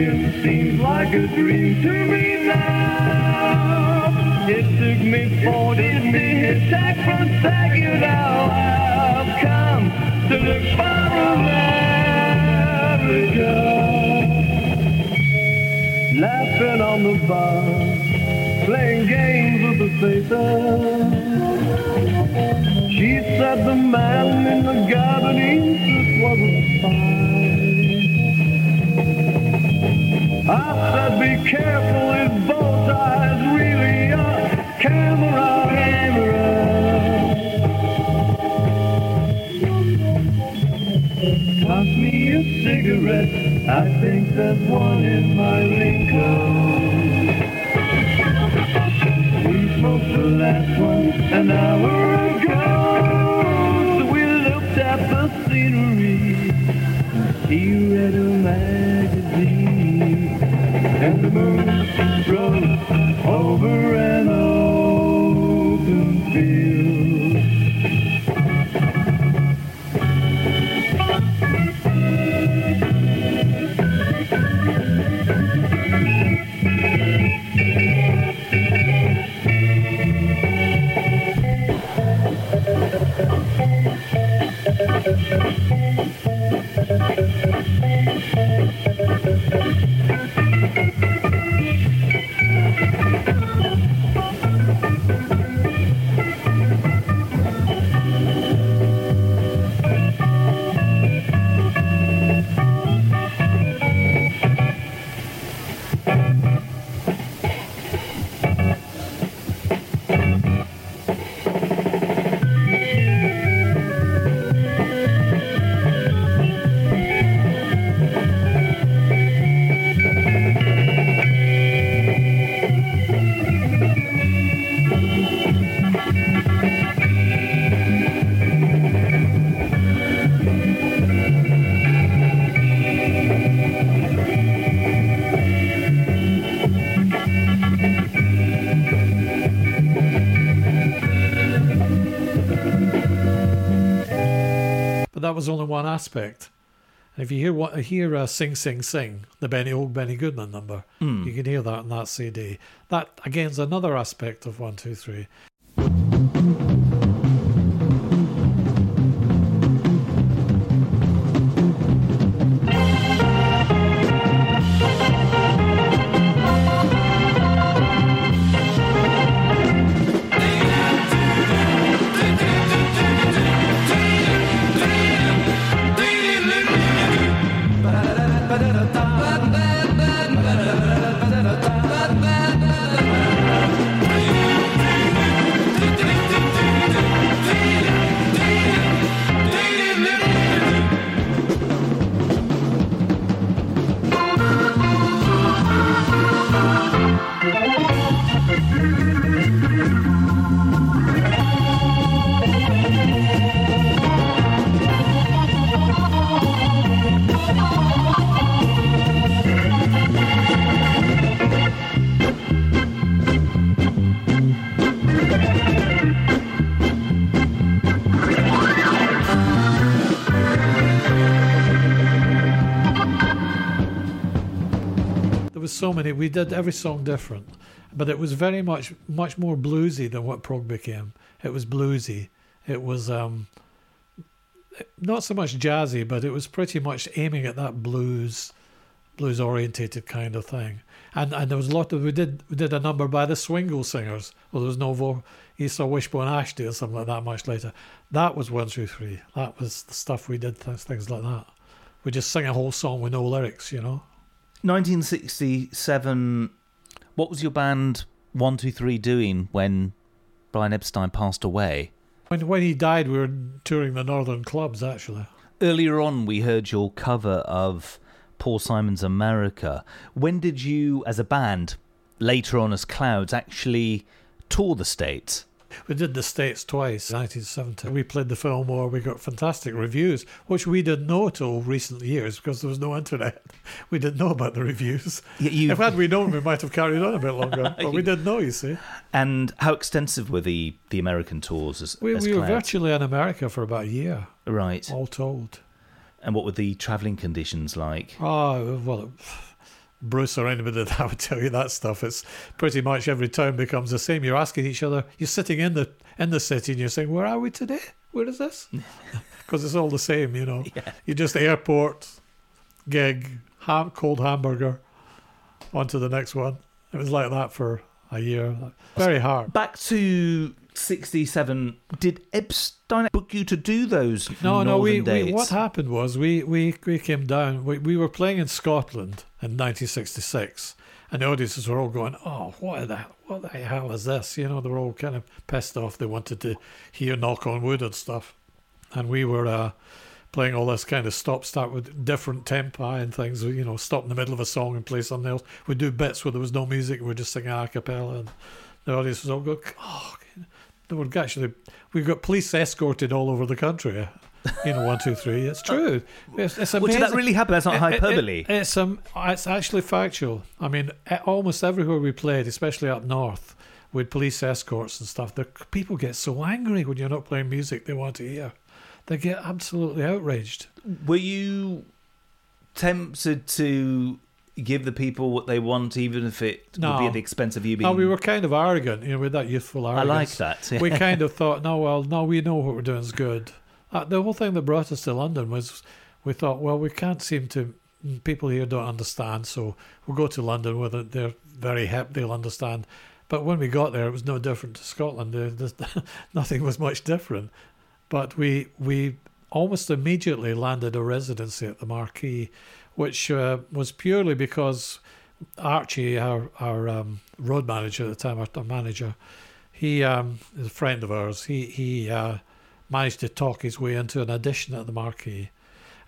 It seems like a dream to me now. It took me 40 minutes at front sack, you. I've come to the for America. Laughing on the bar, playing games with the faces. She said the man in the garden was a spy. that one. was only one aspect. And if you hear what hear uh, "Sing Sing Sing," the Benny old Benny Goodman number, mm. you can hear that on that CD. That again is another aspect of One Two Three. We did every song different, but it was very much much more bluesy than what prog became. It was bluesy. It was um, not so much jazzy, but it was pretty much aiming at that blues, blues orientated kind of thing. And and there was a lot of we did we did a number by the Swingle Singers. Well, there was no you saw Wishbone Ashley or something like that much later. That was one through three. That was the stuff we did th- things like that. We just sing a whole song with no lyrics, you know. 1967. What was your band One Two Three doing when Brian Epstein passed away? When when he died, we were touring the northern clubs actually. Earlier on, we heard your cover of Paul Simon's America. When did you, as a band, later on as Clouds, actually tour the States? We did the States twice, 1970. We played the Fillmore. We got fantastic reviews, which we didn't know till recent years because there was no internet. (laughs) We didn't know about the reviews. Yeah, you- If had we known, we might have carried on a bit longer. (laughs) But we didn't know, you see. And how extensive were the, the American tours as, We, as we were virtually in America for about a year, Right. all told. And what were the travelling conditions like? Oh, well, Bruce or anybody that (laughs) would tell you that stuff. It's pretty much every town becomes the same. You're asking each other. You're sitting in the in the city and you're saying, "Where are we today? Where is this?" (laughs) Because it's all the same, you know. You just airport, gig, ham, cold hamburger, on to the next one. It was like that for a year. Very hard. Back to 67, did Epstein book you to do those No, no. We, we what happened was we we we came down. We we were playing in Scotland in 1966, and the audiences were all going, "Oh, what the what the hell is this?" You know, they were all kind of pissed off. They wanted to hear "Knock on Wood" and stuff, and we were. Uh, Playing all this kind of stop start with different tempi and things, you know, stop in the middle of a song and play something else. We'd do bits where there was no music, we'd just sing a cappella, and the audience was all going, oh, they were actually, we got police escorted all over the country. You know, one, two, three. It's true. It's, it's Well, amazing. did that really happen? That's not It- it- hyperbole. it- it's um, it's actually factual. I mean, almost everywhere we played, especially up north, with police escorts and stuff, the people get so angry when you're not playing music they want to hear. They get absolutely outraged. Were you tempted to give the people what they want, even if it would be at the expense of you being. No, we were kind of arrogant, you know, with that youthful arrogance. I like that. yeah. we kind of (laughs) thought, no, well, no, we know what we're doing is good. Uh, the whole thing that brought us to London was we thought, well, we can't seem to, people here don't understand, so we'll go to London where they're- they're very hip, they'll understand. But when we got there, it was no different to Scotland. There- (laughs) nothing was much different. But we we almost immediately landed a residency at the Marquee, which uh, was purely because Archie, our our um, road manager at the time, our, manager, he um, is a friend of ours. He he uh, managed to talk his way into an audition at the Marquee,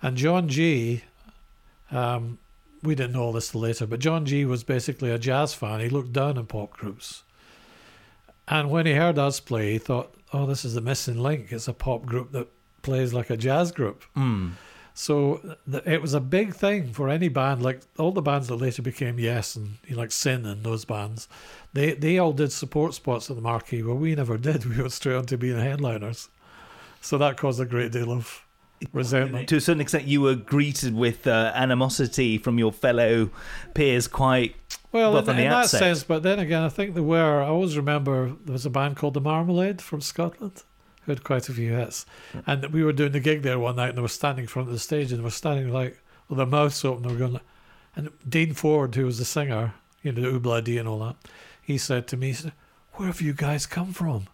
and John Gee. Um, we didn't know all this later, but John Gee. was basically a jazz fan. He looked down on pop groups, and when he heard us play, he thought, "Oh, this is the missing link. It's a pop group that plays like a jazz group." Mm. So th- it was a big thing for any band, like all the bands that later became Yes and you know, like Syn and those bands. They they all did support spots at the Marquee, where we never (laughs) did. We went straight on to being headliners. So that caused a great deal of (laughs) resentment. To a certain extent, you were greeted with uh, animosity from your fellow peers quite Well, Well, in, the in that outset. sense, but then again, I think there were. I always remember there was a band called the Marmalade from Scotland who had quite a few hits, and we were doing the gig there one night, and they were standing in front of the stage, and they were standing like with their mouths open. They were going, and Dean Ford, who was the singer, you know, the Ob-La-Di and all that, he said to me, he said, "Where have you guys come from?"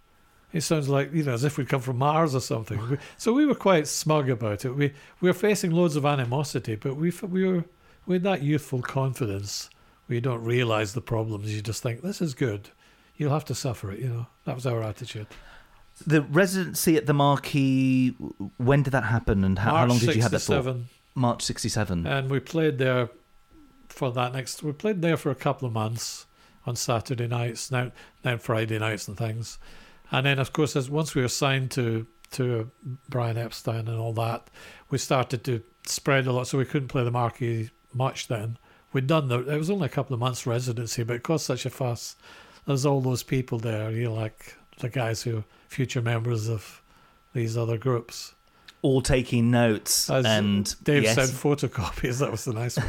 It sounds like you know as if we'd come from Mars or something. So we were quite smug about it. We we were facing loads of animosity, but we we were with that youthful confidence where you don't realize the problems. You just think this is good. You'll have to suffer it. You know that was our attitude. The residency at the Marquee. When did that happen, and how, how long did you have that for? March '67. And we played there for that next. We played there for a couple of months on Saturday nights, now then Friday nights and things. And then, of course, as once we were signed to to Brian Epstein and all that, we started to spread a lot. So we couldn't play the Marquee much then. We'd done the. It was only a couple of months residency, but it caused such a fuss. There's all those people there. You know, like the guys who are future members of these other groups. all taking notes As and Dave yes, said photocopies. (laughs) That was the nice one.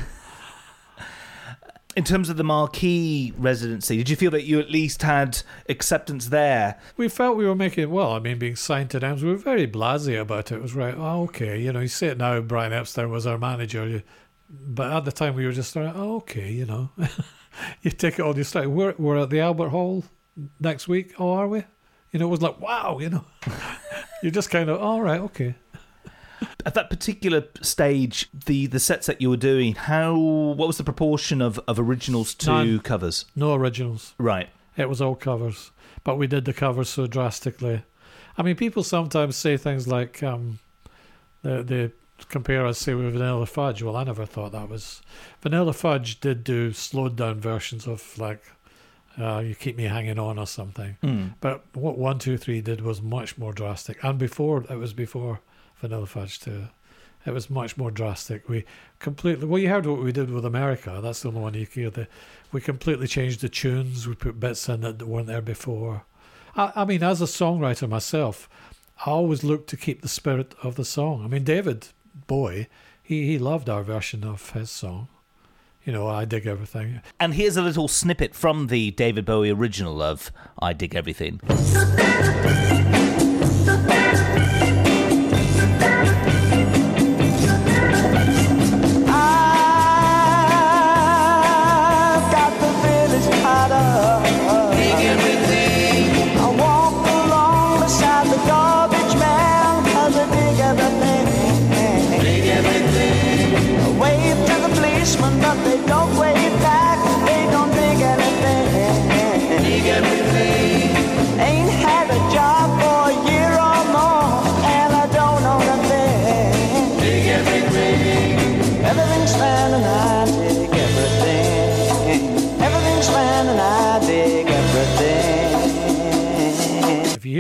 In terms of the marquee residency, did you feel that you at least had acceptance there? We felt we were making well. I mean, being signed to NEMS, we were very blasé about it. It was right. Oh, okay, you know, you say it now. Brian Epstein was our manager, but at the time we were just like, oh, okay, you know, (laughs) you take it on your stride. We're we're at the Albert Hall next week. Oh, are we? You know, it was like wow. You know, (laughs) you're just kind of all right, okay. At that particular stage, the the sets that you were doing, how what was the proportion of, of originals to None. covers? No originals. Right. It was all covers, but we did the covers so drastically. I mean, people sometimes say things like um, they, they compare us, say, with Vanilla Fudge. Well, I never thought that was. Vanilla Fudge did do slowed down versions of like uh, "You Keep Me Hanging On" or something. Mm. But what One Two Three did was much more drastic, and before it was before Vanilla Fudge too. It was much more drastic. We completely well, you heard what we did with America. That's the only one you hear. The we completely changed the tunes. We put bits in that weren't there before. I, I mean, as a songwriter myself, I always look to keep the spirit of the song. I mean, David Bowie, he he loved our version of his song. You know, I dig everything. And here's a little snippet from the David Bowie original of I Dig Everything. (laughs)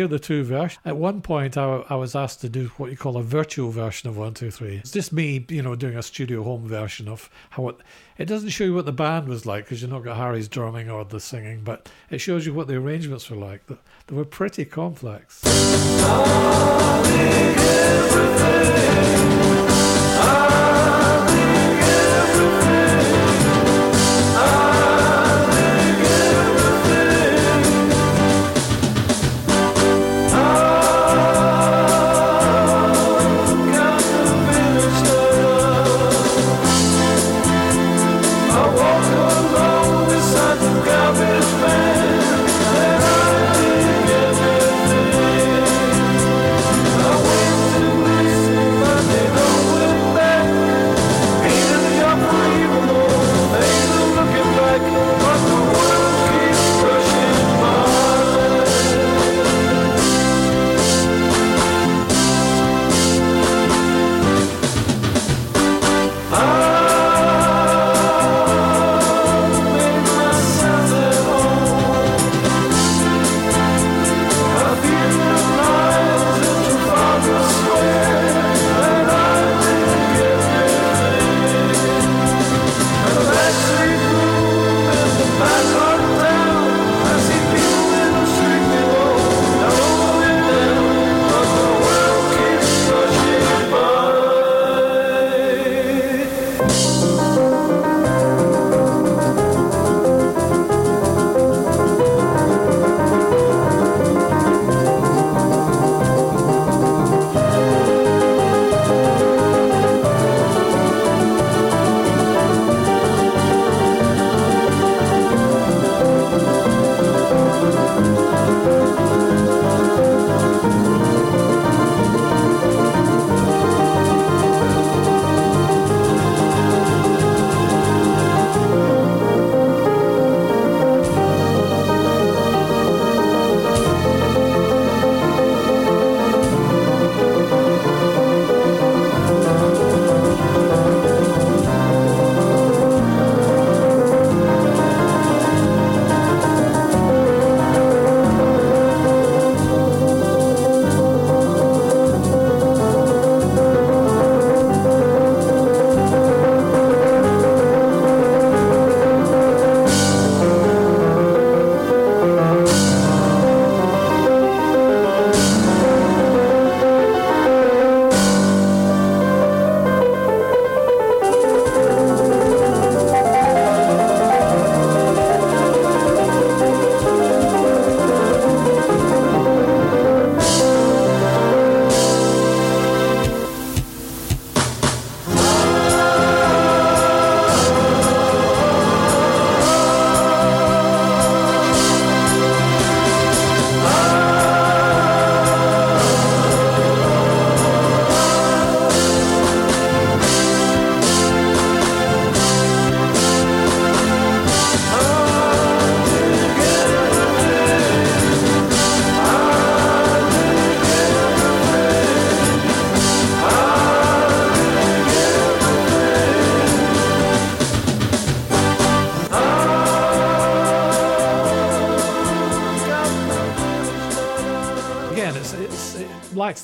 Hear the two versions, at one point I, I was asked to do what you call a virtual version of One Two Three. It's just me, you know, doing a studio home version of how it. It doesn't show you what the band was like because you've not got Harry's drumming or the singing, but it shows you what the arrangements were like. They were pretty complex.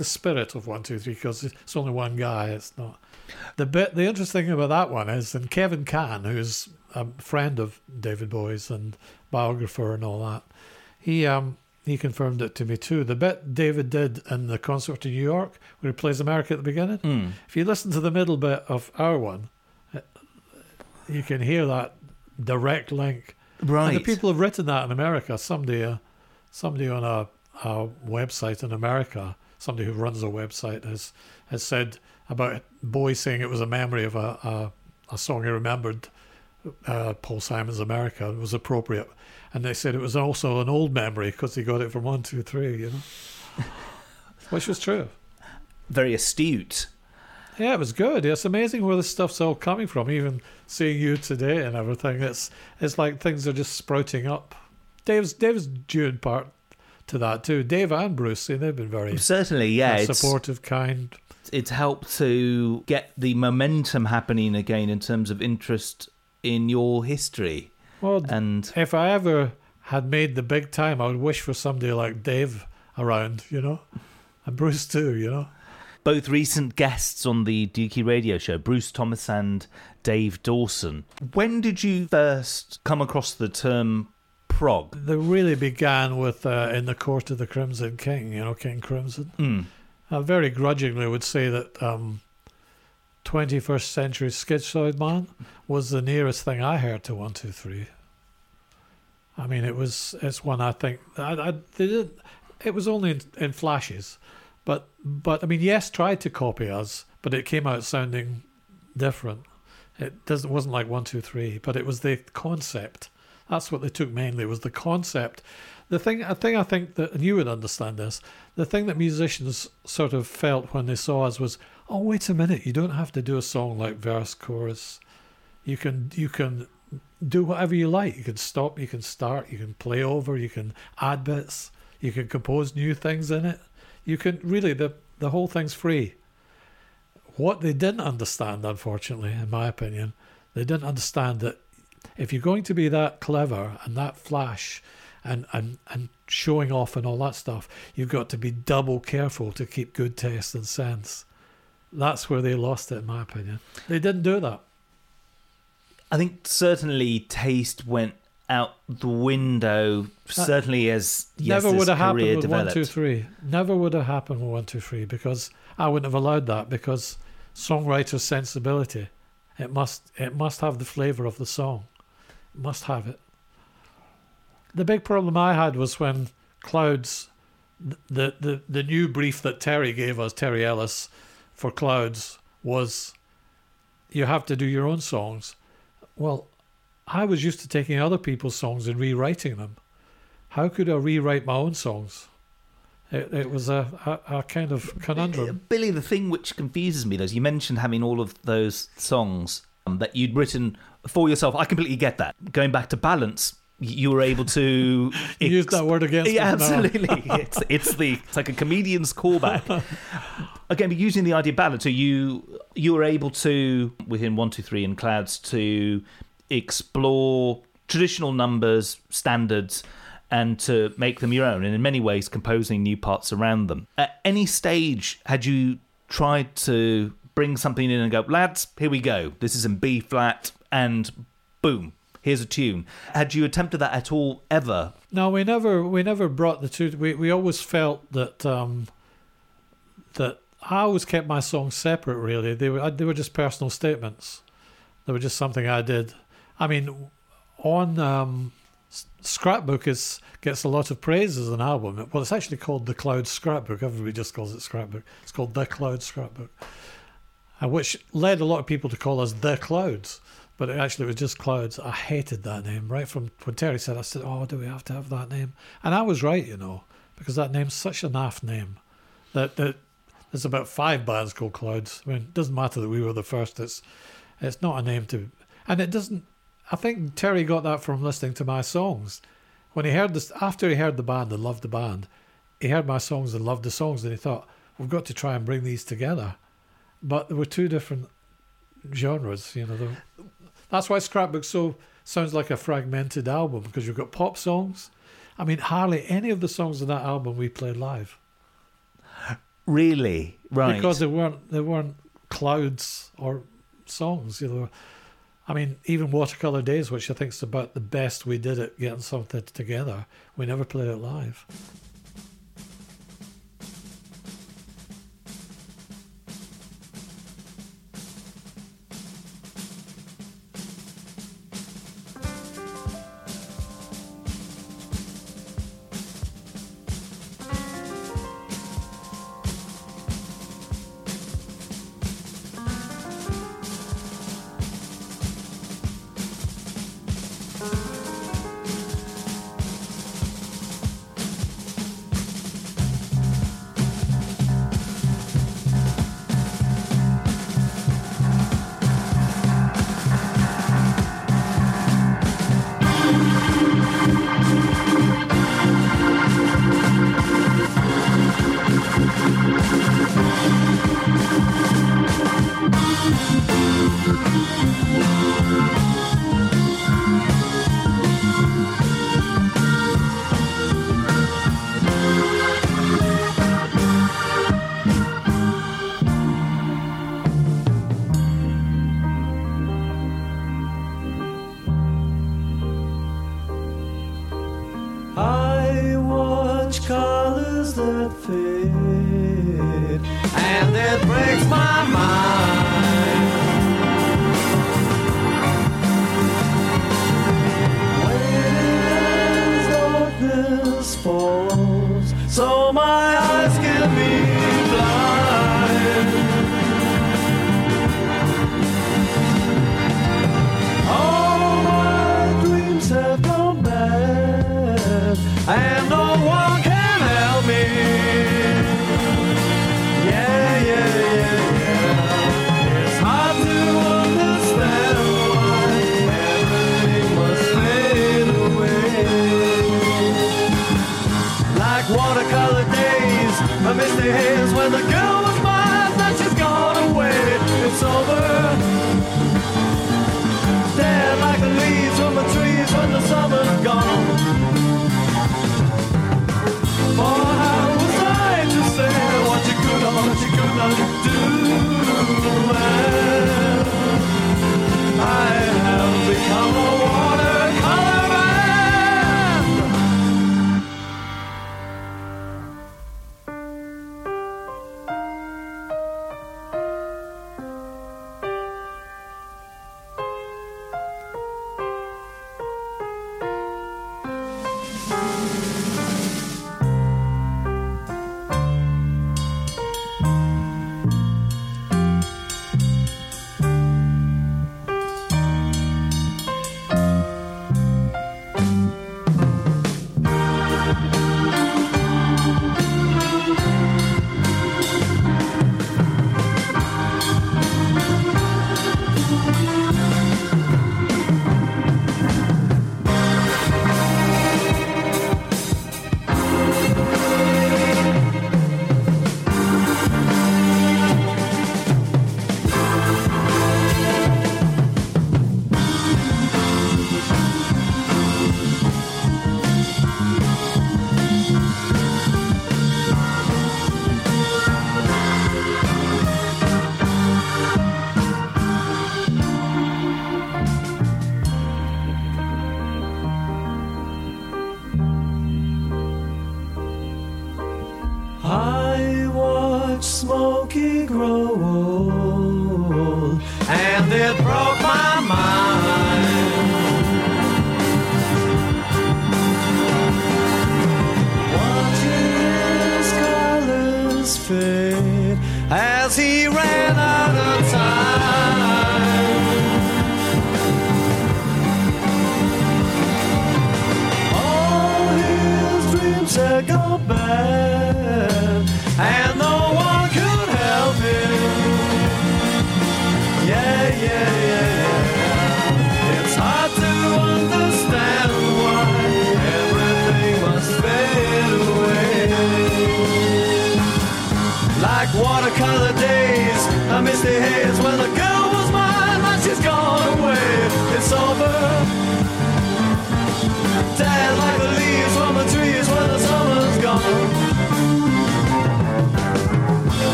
The spirit of one two three because it's only one guy. It's not the bit. The interesting thing about that one is, and Kevin Cann, who's a friend of David Bowie's and biographer and all that, he um he confirmed it to me too. The bit David did in the concert in New York, where he plays America at the beginning. If you listen to the middle bit of our one, uh, you can hear that direct link. Right. And the people have written that in America. Somebody, uh, somebody on a, a website in America, somebody who runs a website has has said about Bowie saying it was a memory of a a, a song he remembered, uh, Paul Simon's America. It was appropriate, and they said it was also an old memory because he got it from one, two, three. You know, (laughs) which was true. Very astute. Yeah, it was good. It's amazing where this stuff's all coming from. Even seeing you today and everything, it's it's like things are just sprouting up. Dave's Dave's due in part to that too. Dave and Bruce, see, they've been very Certainly, yeah. supportive, kind. it's helped to get the momentum happening again in terms of interest in your history. Well, And if I ever had made the big time, I would wish for somebody like Dave around, you know, and Bruce too, you know. both recent guests on the Dukey radio show, Bruce Thomas and Dave Dawson. When did you first come across the term prog? They really began with uh, in the court of the Crimson King, you know, King Crimson. Mm. I very grudgingly would say that um, 21st Century Schizoid Man was the nearest thing I heard to One Two Three. I mean, it was it's one I think I, I they didn't. It was only in, in flashes, but but I mean, yes, tried to copy us, but it came out sounding different. It doesn't wasn't like One Two Three, but it was the concept. That's what they took mainly was the concept. The thing, a thing I think that, and you would understand this, the thing that musicians sort of felt when they saw us was, oh wait a minute, you don't have to do a song like verse chorus. You can you can do whatever you like. You can stop, you can start, you can play over, you can add bits, you can compose new things in it. You can really the the whole thing's free. What they didn't understand, unfortunately, in my opinion, they didn't understand that if you're going to be that clever and that flash and, and, and showing off and all that stuff, you've got to be double careful to keep good taste and sense. That's where they lost it, in my opinion. They didn't do that. I think certainly taste went out the window. certainly as Never this would have happened with developed. one, two, three. Never would have happened with one, two, three because I wouldn't have allowed that because songwriter's sensibility. It must it must have the flavour of the song. Must have it. The big problem I had was when Clouds the, the, the new brief that Terry gave us, Terry Ellis, for Clouds was you have to do your own songs. Well, I was used to taking other people's songs and rewriting them. How could I rewrite my own songs? It, it was a, a, a kind of conundrum. Billy, the thing which confuses me, though, is you mentioned having all of those songs um, that you'd written for yourself. I completely get that. Going back to balance, you were able to (laughs) You used that word again. Yeah, (laughs) absolutely. it's it's the it's like a comedian's callback. (laughs) Again, but using the idea of balance, so you you were able to within one, two, three, and clouds to explore traditional numbers, standards, and to make them your own, and in many ways composing new parts around them. At any stage, had you tried to bring something in and go, lads, here we go. This is in B flat, and boom, here's a tune. Had you attempted that at all ever? No, we never we never brought the two. We we always felt that um, that I always kept my songs separate. Really, they were they were just personal statements. They were just something I did. I mean, on um, Scrapbook is gets a lot of praise as an album. Well, it's actually called the Cloud Scrapbook. Everybody just calls it Scrapbook. It's called the Cloud Scrapbook, which led a lot of people to call us the Clouds. But it actually it was just Clouds. I hated that name right from when Terry said. I said, "Oh, do we have to have that name?" And I was right, you know, because that name's such a naff name that that there's about five bands called Clouds. I mean, it doesn't matter that we were the first. It's it's not a name to, and it doesn't. I think Terry got that from listening to my songs. When he heard this, after he heard the band and loved the band, he heard my songs and loved the songs, and he thought, "We've got to try and bring these together." But there were two different genres. You know, the, that's why Scrapbook so sounds like a fragmented album because you've got pop songs. I mean, hardly any of the songs on that album we played live. Really, right? Because there weren't there weren't clouds or songs. You know, I mean, even Watercolor Days, which I think is about the best we did at getting something together, we never played it live.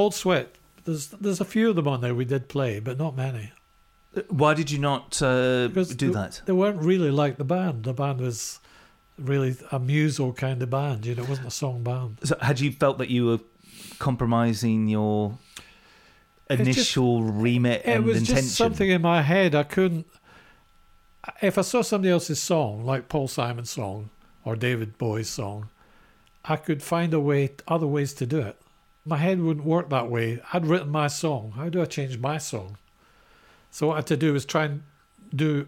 Cold Sweat. There's there's a few of them on there we did play, but not many. Why did you not uh, do they, that? They weren't really like the band. The band was really a muso kind of band. You know, it wasn't a song band. So had you felt that you were compromising your just- initial remit It and was intention? just something in my head. I couldn't. If I saw somebody else's song, like Paul Simon's song or David Bowie's song, I could find a way, other ways to do it. My head wouldn't work that way. I'd written my song. How do I change my song? So what I had to do was try and do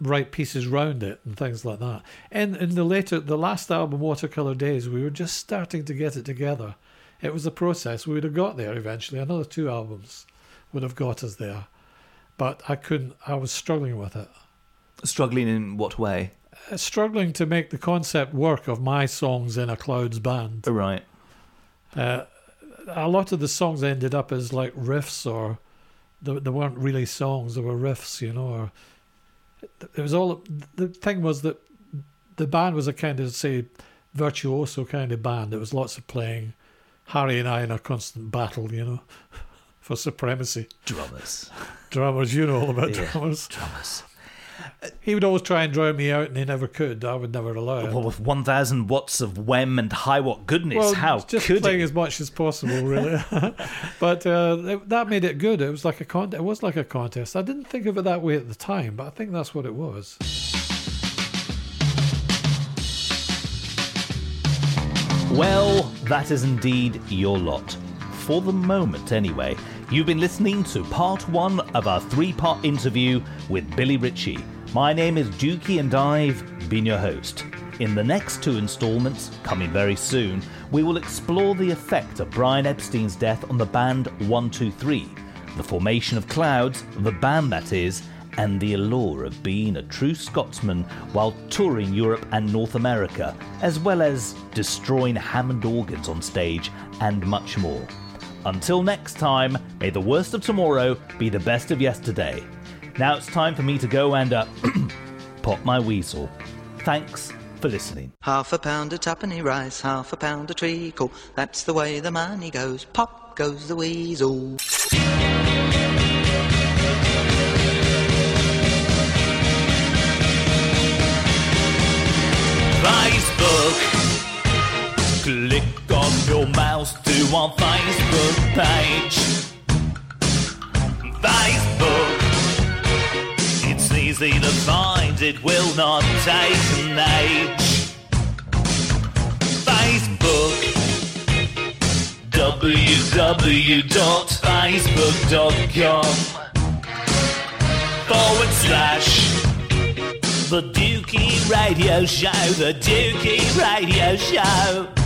write pieces round it and things like that. And in the later, the last album, Watercolor Days, we were just starting to get it together. It was a process. We would have got there eventually. Another two albums would have got us there, but I couldn't. I was struggling with it. Struggling in what way? Uh, Struggling to make the concept work of my songs in a Clouds band. Right. Uh, a lot of the songs ended up as like riffs, or they, they weren't really songs; they were riffs, you know. Or it was all. The thing was that the band was a kind of say virtuoso kind of band. There was lots of playing. Harry and I in a constant battle, you know, (laughs) for supremacy. Drummers. Drummers, you know all about Yeah. drummers. Drummers. He would always try and drown me out, and he never could. I would never allow it. Well, with 1,000 watts of Wem and Hiwatt goodness, how just could playing he? as much as possible, really. (laughs) but uh, it- that made it good. It was like a con- It was like a contest. I didn't think of it that way at the time, but I think that's what it was. Well, that is indeed your lot. For the moment, anyway. You've been listening to part one of our three part interview with Billy Ritchie. My name is Dukey and I've been your host. In the next two installments, coming very soon, we will explore the effect of Brian Epstein's death on the band 123, the formation of Clouds, the band that is, and the allure of being a true Scotsman while touring Europe and North America, as well as destroying Hammond organs on stage and much more. Until next time, may the worst of tomorrow be the best of yesterday. Now it's time for me to go and uh, (clears throat) pop my weasel. Thanks for listening. Half a pound of tuppenny rice, half a pound of treacle. That's the way the money goes. Pop goes the weasel. Facebook. On your mouse to our Facebook page. Facebook. It's easy to find, it will not take an age. Facebook. www.facebook.com forward slash the Dukey Radio Show, the Dukey Radio Show.